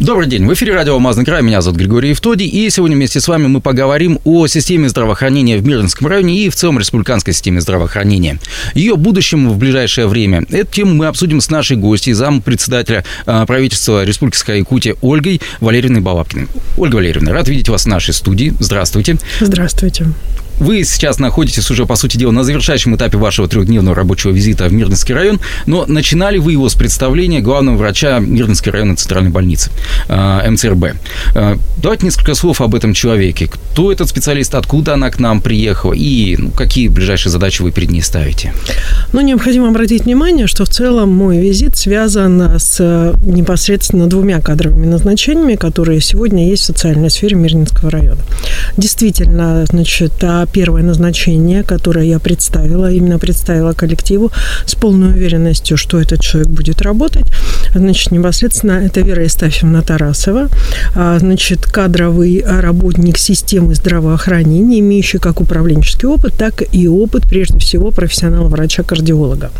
Добрый день, в эфире радио «Алмазный край», меня зовут Григорий Евтодий, и сегодня вместе с вами мы поговорим о системе здравоохранения в Мирнинском районе и в целом республиканской системе здравоохранения. Ее будущем в ближайшее время. Эту тему мы обсудим с нашей гостьей, зампредседателя а, правительства Республики Якутия Ольгой Валерьевной Балапкиной. Ольга Валерьевна, рад видеть вас в нашей студии. Здравствуйте. Здравствуйте. Вы сейчас находитесь уже, по сути дела, на завершающем этапе вашего трехдневного рабочего визита в Мирнинский район, но начинали вы его с представления главного врача Мирнинской районной центральной больницы, э, МЦРБ. Э, давайте несколько слов об этом человеке. Кто этот специалист, откуда она к нам приехала и ну, какие ближайшие задачи вы перед ней ставите? Ну, необходимо обратить внимание, что в целом мой визит связан с непосредственно двумя кадровыми назначениями, которые сегодня есть в социальной сфере Мирнинского района. Действительно, значит, первое назначение, которое я представила, именно представила коллективу с полной уверенностью, что этот человек будет работать. Значит, непосредственно это Вера Истафьевна Тарасова, а, значит, кадровый работник системы здравоохранения, имеющий как управленческий опыт, так и опыт, прежде всего, профессионала врача-кардиолога.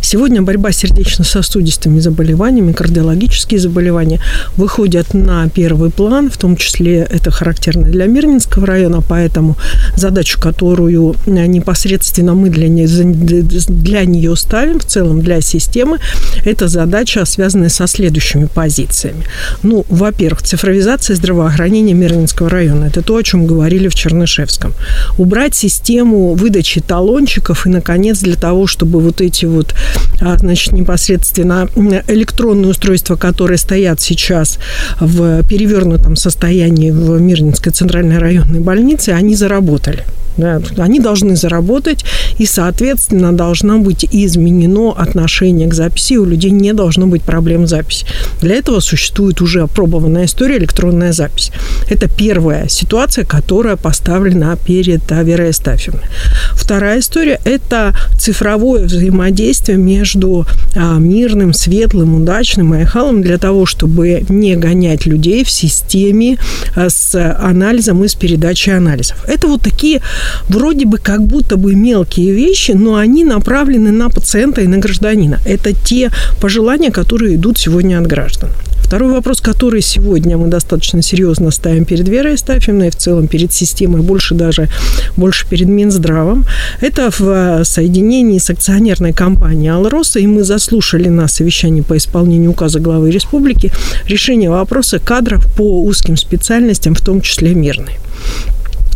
Сегодня борьба с сердечно-сосудистыми заболеваниями, кардиологические заболевания выходят на первый план, в том числе это характерно для Мирнинского района, поэтому задачу, которую э, непосредственно мы для, не, для нее ставим, в целом для системы, это задача, связанная со следующими позициями. Ну, во-первых, цифровизация здравоохранения Мирнинского района. Это то, о чем говорили в Чернышевском. Убрать систему выдачи талончиков и, наконец, для того, чтобы вот эти вот, а, значит, непосредственно электронные устройства, которые стоят сейчас в перевернутом состоянии в Мирнинской центральной районной больнице, они заработали. Да, они должны заработать, и, соответственно, должно быть изменено отношение к записи, у людей не должно быть проблем с записью. Для этого существует уже опробованная история электронная запись. Это первая ситуация, которая поставлена перед Верой Астафьевной. Вторая история – это цифровое взаимодействие между а, мирным, светлым, удачным и айхалом для того, чтобы не гонять людей в системе а, с анализом и с передачей анализов. Это вот такие вроде бы как будто бы мелкие вещи, но они направлены на пациента и на гражданина. Это те пожелания, которые идут сегодня от граждан. Второй вопрос, который сегодня мы достаточно серьезно ставим перед Верой Estафьевной, в целом перед системой, больше даже больше перед Минздравом, это в соединении с акционерной компанией «Алроса», и мы заслушали на совещании по исполнению указа главы республики решение вопроса кадров по узким специальностям, в том числе мирной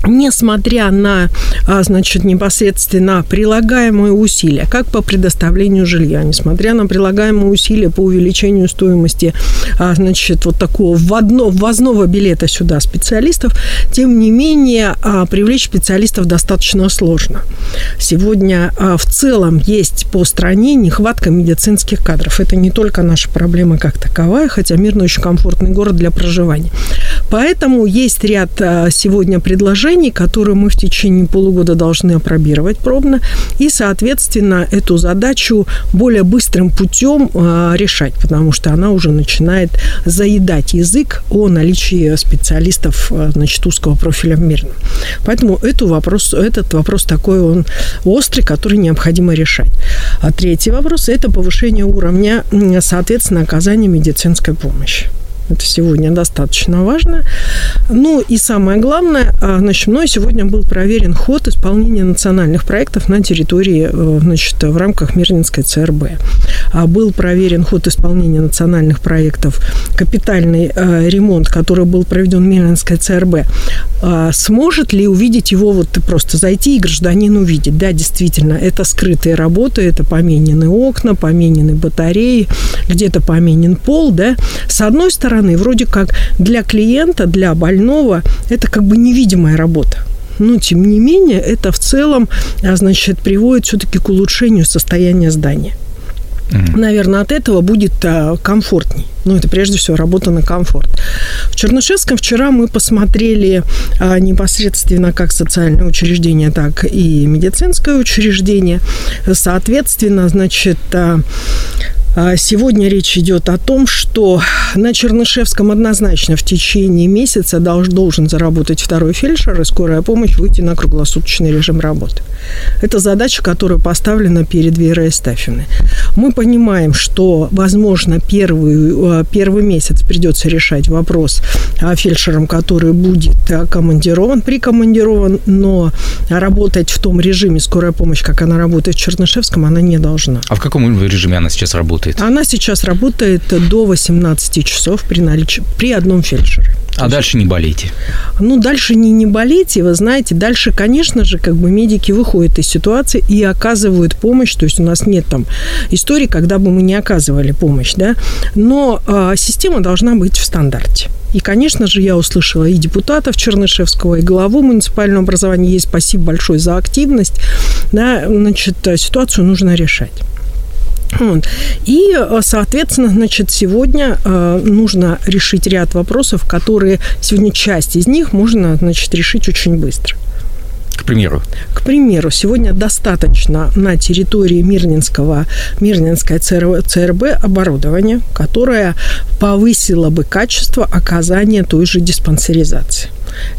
несмотря на, а, значит, непосредственно прилагаемые усилия, как по предоставлению жилья, несмотря на прилагаемые усилия по увеличению стоимости, а, значит, вот такого вводного, ввозного билета сюда специалистов, тем не менее, а, привлечь специалистов достаточно сложно. Сегодня в целом есть по стране нехватка медицинских кадров. Это не только наша проблема как таковая, хотя мирно очень комфортный город для проживания. Поэтому есть ряд сегодня предложений, которые мы в течение полугода должны опробировать пробно, и, соответственно, эту задачу более быстрым путем а, решать, потому что она уже начинает заедать язык о наличии специалистов а, значит, узкого профиля в Мирном. Поэтому эту вопрос, этот вопрос такой он острый, который необходимо решать. А третий вопрос – это повышение уровня, соответственно, оказания медицинской помощи. Это сегодня достаточно важно. Ну и самое главное, а, значит, мной сегодня был проверен ход исполнения национальных проектов на территории, э, значит, в рамках Мирнинской ЦРБ. А, был проверен ход исполнения национальных проектов, капитальный э, ремонт, который был проведен Мирнинской ЦРБ. А, сможет ли увидеть его, вот просто зайти и гражданин увидеть? Да, действительно, это скрытые работы, это поменены окна, поменены батареи, где-то поменен пол, да. С одной стороны, стороны, вроде как для клиента, для больного это как бы невидимая работа. Но, тем не менее, это в целом, а, значит, приводит все-таки к улучшению состояния здания. Наверное, от этого будет а, комфортней Ну, это прежде всего работа на комфорт. В Чернышевском вчера мы посмотрели а, непосредственно как социальное учреждение, так и медицинское учреждение. Соответственно, значит, а, а сегодня речь идет о том, что на Чернышевском однозначно в течение месяца должен заработать второй фельдшер, и скорая помощь выйти на круглосуточный режим работы. Это задача, которая поставлена перед Верой Эстафиной. Мы понимаем, что, возможно, первый, э, первый месяц придется решать вопрос фельдшером, который будет э, командирован, прикомандирован, но работать в том режиме скорая помощь, как она работает в Чернышевском, она не должна. А в каком режиме она сейчас работает? Она сейчас работает до 18 часов при, налич... при одном фельдшере. А дальше не болейте? Ну, дальше не, не болейте, вы знаете. Дальше, конечно же, как бы медики выходят из ситуации и оказывают помощь. То есть у нас нет там истории, когда бы мы не оказывали помощь, да. Но э, система должна быть в стандарте. И, конечно же, я услышала и депутатов Чернышевского, и главу муниципального образования. Ей спасибо большое за активность. Да, значит, ситуацию нужно решать. И, э, соответственно, значит, сегодня э, нужно решить ряд вопросов, которые сегодня часть из них можно, значит, решить очень быстро. К примеру? К примеру, сегодня достаточно на территории Мирнинского, Мирнинской ЦРБ оборудования, которое повысило бы качество оказания той же диспансеризации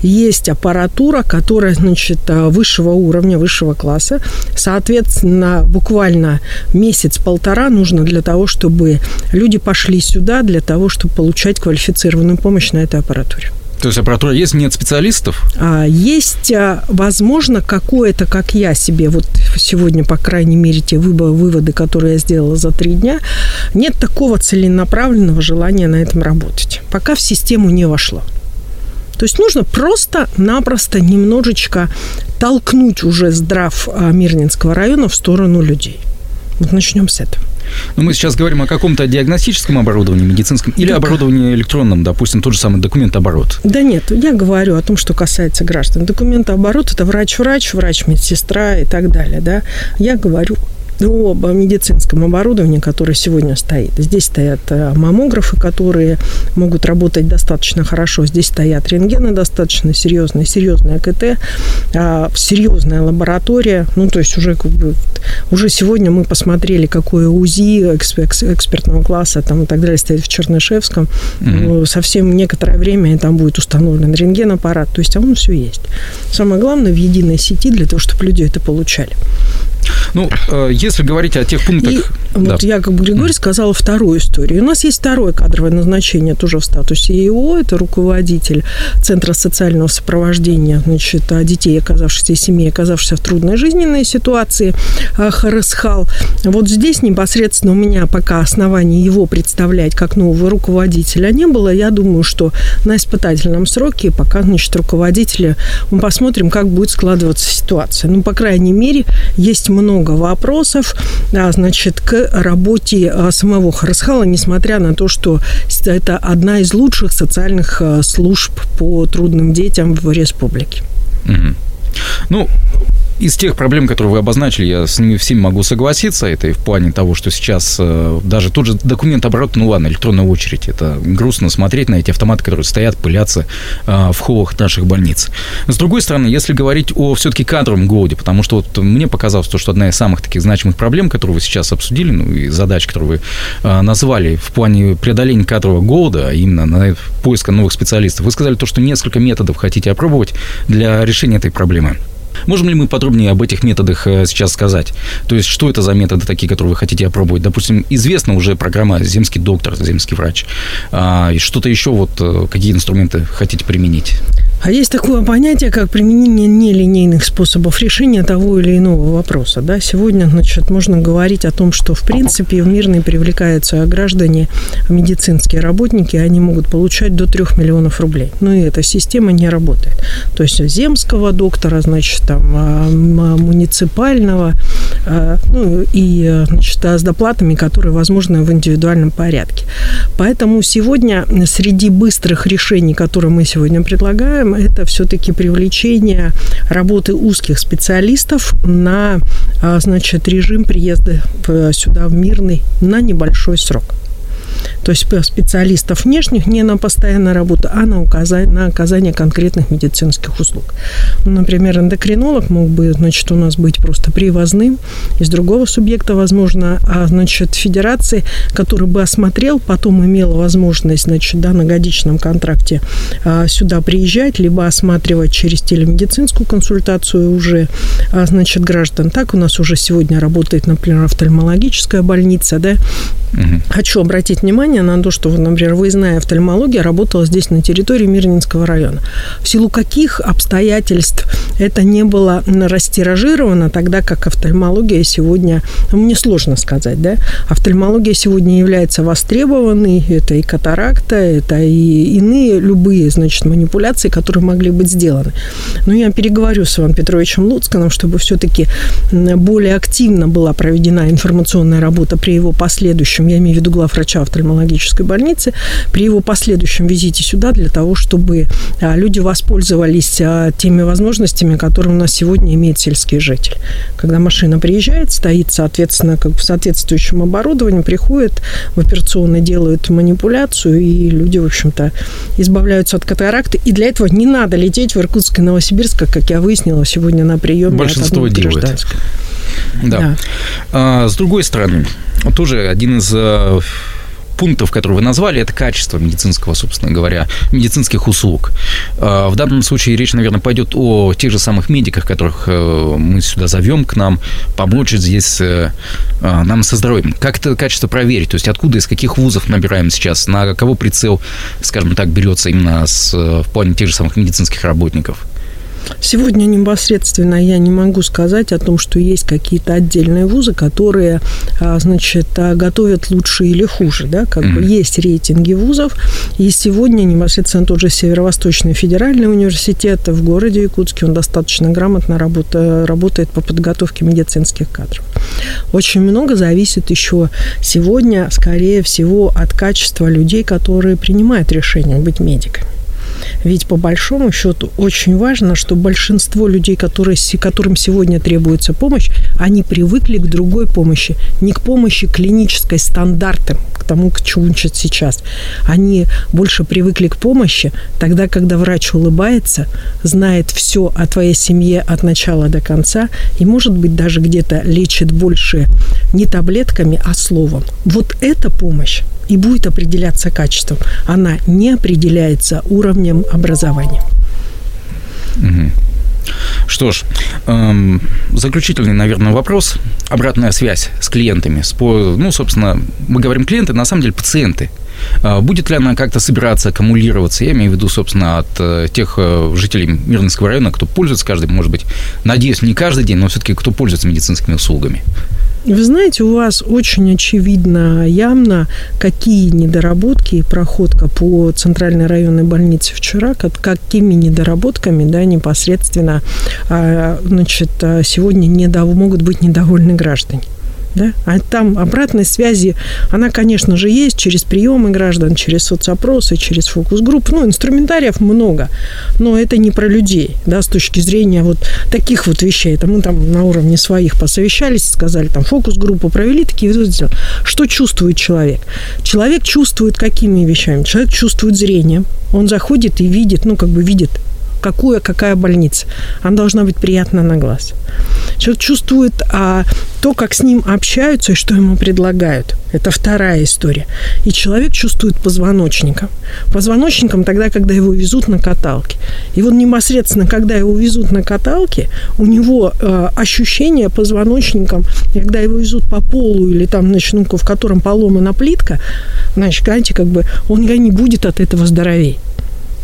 есть аппаратура, которая, значит, высшего уровня, высшего класса. Соответственно, буквально месяц-полтора нужно для того, чтобы люди пошли сюда, для того, чтобы получать квалифицированную помощь на этой аппаратуре. То есть аппаратура есть, нет специалистов? А, есть, а, возможно, какое-то, как я себе, вот сегодня, по крайней мере, те выводы, которые я сделала за три дня, нет такого целенаправленного желания на этом работать. Пока в систему не вошло. То есть нужно просто-напросто немножечко толкнуть уже здрав а, Мирнинского района в сторону людей. Вот начнем с этого. Но мы сейчас говорим о каком-то диагностическом оборудовании медицинском или так. оборудовании электронном, допустим, тот же самый документооборот? Да нет, я говорю о том, что касается граждан. Документооборот – это врач-врач, врач-медсестра и так далее. Да? Я говорю об медицинском оборудовании, которое сегодня стоит. Здесь стоят э, маммографы, которые могут работать достаточно хорошо. Здесь стоят рентгены достаточно серьезные, серьезная КТ, а, серьезная лаборатория. Ну, то есть уже, уже сегодня мы посмотрели, какое УЗИ экспертного класса там, и так далее стоит в Чернышевском. Mm-hmm. Совсем некоторое время и там будет установлен рентген-аппарат. То есть, а он все есть. Самое главное в единой сети для того, чтобы люди это получали. Ну, э, если говорить о тех пунктах... И да. вот я, как бы Григорий, сказала вторую историю. У нас есть второе кадровое назначение тоже в статусе ЕО. Это руководитель Центра социального сопровождения значит, детей, оказавшихся семей, оказавшихся в трудной жизненной ситуации, э, Харасхал. Вот здесь непосредственно у меня пока оснований его представлять как нового руководителя не было. Я думаю, что на испытательном сроке пока, значит, руководители, мы посмотрим, как будет складываться ситуация. Ну, по крайней мере, есть много вопросов, а, значит, к работе а, самого Харасхала, несмотря на то, что это одна из лучших социальных а, служб по трудным детям в республике. Угу. Ну, из тех проблем, которые вы обозначили, я с ними всеми могу согласиться. Это и в плане того, что сейчас э, даже тот же документ оборот, ну ладно, электронная очередь. Это грустно смотреть на эти автоматы, которые стоят, пылятся э, в холлах наших больниц. С другой стороны, если говорить о все-таки кадровом голоде, потому что вот мне показалось то, что одна из самых таких значимых проблем, которую вы сейчас обсудили, ну и задач, которые вы э, назвали в плане преодоления кадрового голода, а именно на поиска новых специалистов, вы сказали то, что несколько методов хотите опробовать для решения этой проблемы. Можем ли мы подробнее об этих методах э, сейчас сказать? То есть, что это за методы такие, которые вы хотите опробовать? Допустим, известна уже программа «Земский доктор», «Земский врач». А, и что-то еще, вот э, какие инструменты хотите применить? А есть такое понятие, как применение нелинейных способов решения того или иного вопроса. Да? Сегодня значит, можно говорить о том, что в принципе в Мирный привлекаются граждане, медицинские работники, они могут получать до 3 миллионов рублей. Но и эта система не работает. То есть земского доктора, значит, там, а, муниципального, а, ну, и значит, с доплатами, которые возможны в индивидуальном порядке. Поэтому сегодня среди быстрых решений, которые мы сегодня предлагаем, это все-таки привлечение работы узких специалистов на, а, значит, режим приезда сюда в мирный на небольшой срок. То есть специалистов внешних не на постоянную работу, а на, указание, на оказание конкретных медицинских услуг. Ну, например, эндокринолог мог бы, значит, у нас быть просто привозным из другого субъекта, возможно, а, значит, федерации, который бы осмотрел, потом имел возможность, значит, да, на годичном контракте а, сюда приезжать, либо осматривать через телемедицинскую консультацию уже, а, значит, граждан. Так у нас уже сегодня работает, например, офтальмологическая больница, да, Угу. Хочу обратить внимание на то, что, например, выездная офтальмология работала здесь на территории Мирнинского района. В силу каких обстоятельств это не было растиражировано, тогда как офтальмология сегодня, ну, мне сложно сказать, да, офтальмология сегодня является востребованной, это и катаракта, это и иные любые, значит, манипуляции, которые могли быть сделаны. Но я переговорю с Иваном Петровичем Луцканом, чтобы все-таки более активно была проведена информационная работа при его последующем, я имею в виду главврача офтальмологической больницы, при его последующем визите сюда для того, чтобы а, люди воспользовались а, теми возможностями, которые у нас сегодня имеет сельский житель. Когда машина приезжает, стоит, соответственно, как бы соответствующим оборудованием, приходит в операционный, делают манипуляцию, и люди, в общем-то, избавляются от катаракты. И для этого не надо лететь в Иркутск и Новосибирск, как я выяснила сегодня на приеме. Большинство делает. Да. да. А, с другой стороны, тоже один из э, пунктов, которые вы назвали, это качество медицинского, собственно говоря, медицинских услуг. А, в данном случае речь, наверное, пойдет о тех же самых медиках, которых э, мы сюда зовем к нам, помочь здесь э, а, нам со здоровьем. Как это качество проверить? То есть откуда, из каких вузов набираем сейчас? На кого прицел, скажем так, берется именно с, в плане тех же самых медицинских работников? Сегодня непосредственно я не могу сказать о том, что есть какие-то отдельные вузы, которые, а, значит, а, готовят лучше или хуже, да, как mm-hmm. бы есть рейтинги вузов, и сегодня непосредственно тот же Северо-Восточный федеральный университет в городе Якутске, он достаточно грамотно работа, работает по подготовке медицинских кадров. Очень много зависит еще сегодня, скорее всего, от качества людей, которые принимают решение быть медиками. Ведь по большому счету очень важно, что большинство людей, которые, которым сегодня требуется помощь, они привыкли к другой помощи, не к помощи клинической стандартам, к тому, к чему учат сейчас. Они больше привыкли к помощи тогда, когда врач улыбается, знает все о твоей семье от начала до конца и, может быть, даже где-то лечит больше не таблетками, а словом. Вот эта помощь и будет определяться качеством. Она не определяется уровнем образования. Что ж, эм, заключительный, наверное, вопрос. Обратная связь с клиентами. С, ну, собственно, мы говорим клиенты, на самом деле пациенты. Э, будет ли она как-то собираться, аккумулироваться? Я имею в виду, собственно, от э, тех э, жителей Мирнинского района, кто пользуется каждый, может быть, надеюсь, не каждый день, но все-таки кто пользуется медицинскими услугами. Вы знаете, у вас очень очевидно, явно, какие недоработки и проходка по центральной районной больнице вчера, как, какими недоработками да, непосредственно а, значит, а, сегодня недов... могут быть недовольны граждане. Да? А там обратной связи, она, конечно же, есть через приемы граждан, через соцопросы, через фокус-групп. Ну, инструментариев много, но это не про людей, да, с точки зрения вот таких вот вещей. Это мы там на уровне своих посовещались, сказали, там, фокус-группу провели, такие дела. Что чувствует человек? Человек чувствует какими вещами? Человек чувствует зрением. Он заходит и видит, ну, как бы видит какую, какая больница. Она должна быть приятна на глаз. Человек чувствует а, то, как с ним общаются и что ему предлагают. Это вторая история. И человек чувствует позвоночником. Позвоночником тогда, когда его везут на каталке. И вот непосредственно, когда его везут на каталке, у него э, ощущение позвоночником, когда его везут по полу или там, значит, ну, в котором поломана плитка, значит, знаете, как бы он не будет от этого здоровей.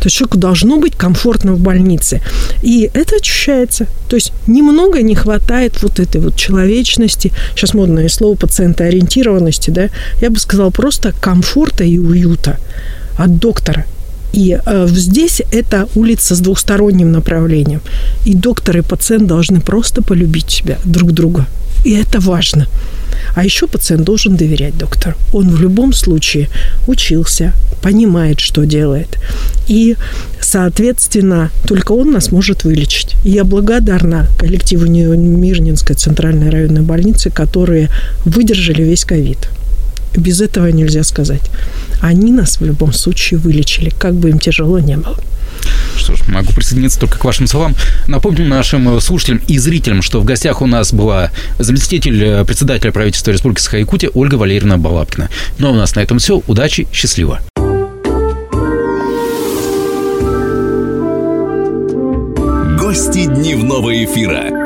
То есть человеку должно быть комфортно в больнице. И это ощущается. То есть немного не хватает вот этой вот человечности, сейчас модное слово пациентоориентированности, да, я бы сказала просто комфорта и уюта от доктора. И э, здесь это улица с двухсторонним направлением. И доктор и пациент должны просто полюбить себя друг друга. И это важно. А еще пациент должен доверять доктору. Он в любом случае учился, понимает, что делает. И, соответственно, только он нас может вылечить. И я благодарна коллективу Мирнинской центральной районной больницы, которые выдержали весь ковид. без этого нельзя сказать. Они нас в любом случае вылечили, как бы им тяжело не было. Что ж, могу присоединиться только к вашим словам. Напомню нашим слушателям и зрителям, что в гостях у нас была заместитель э, председателя правительства Республики Саха-Якутия Ольга Валерьевна Балапкина. Ну а у нас на этом все. Удачи, счастливо. Гости дневного эфира.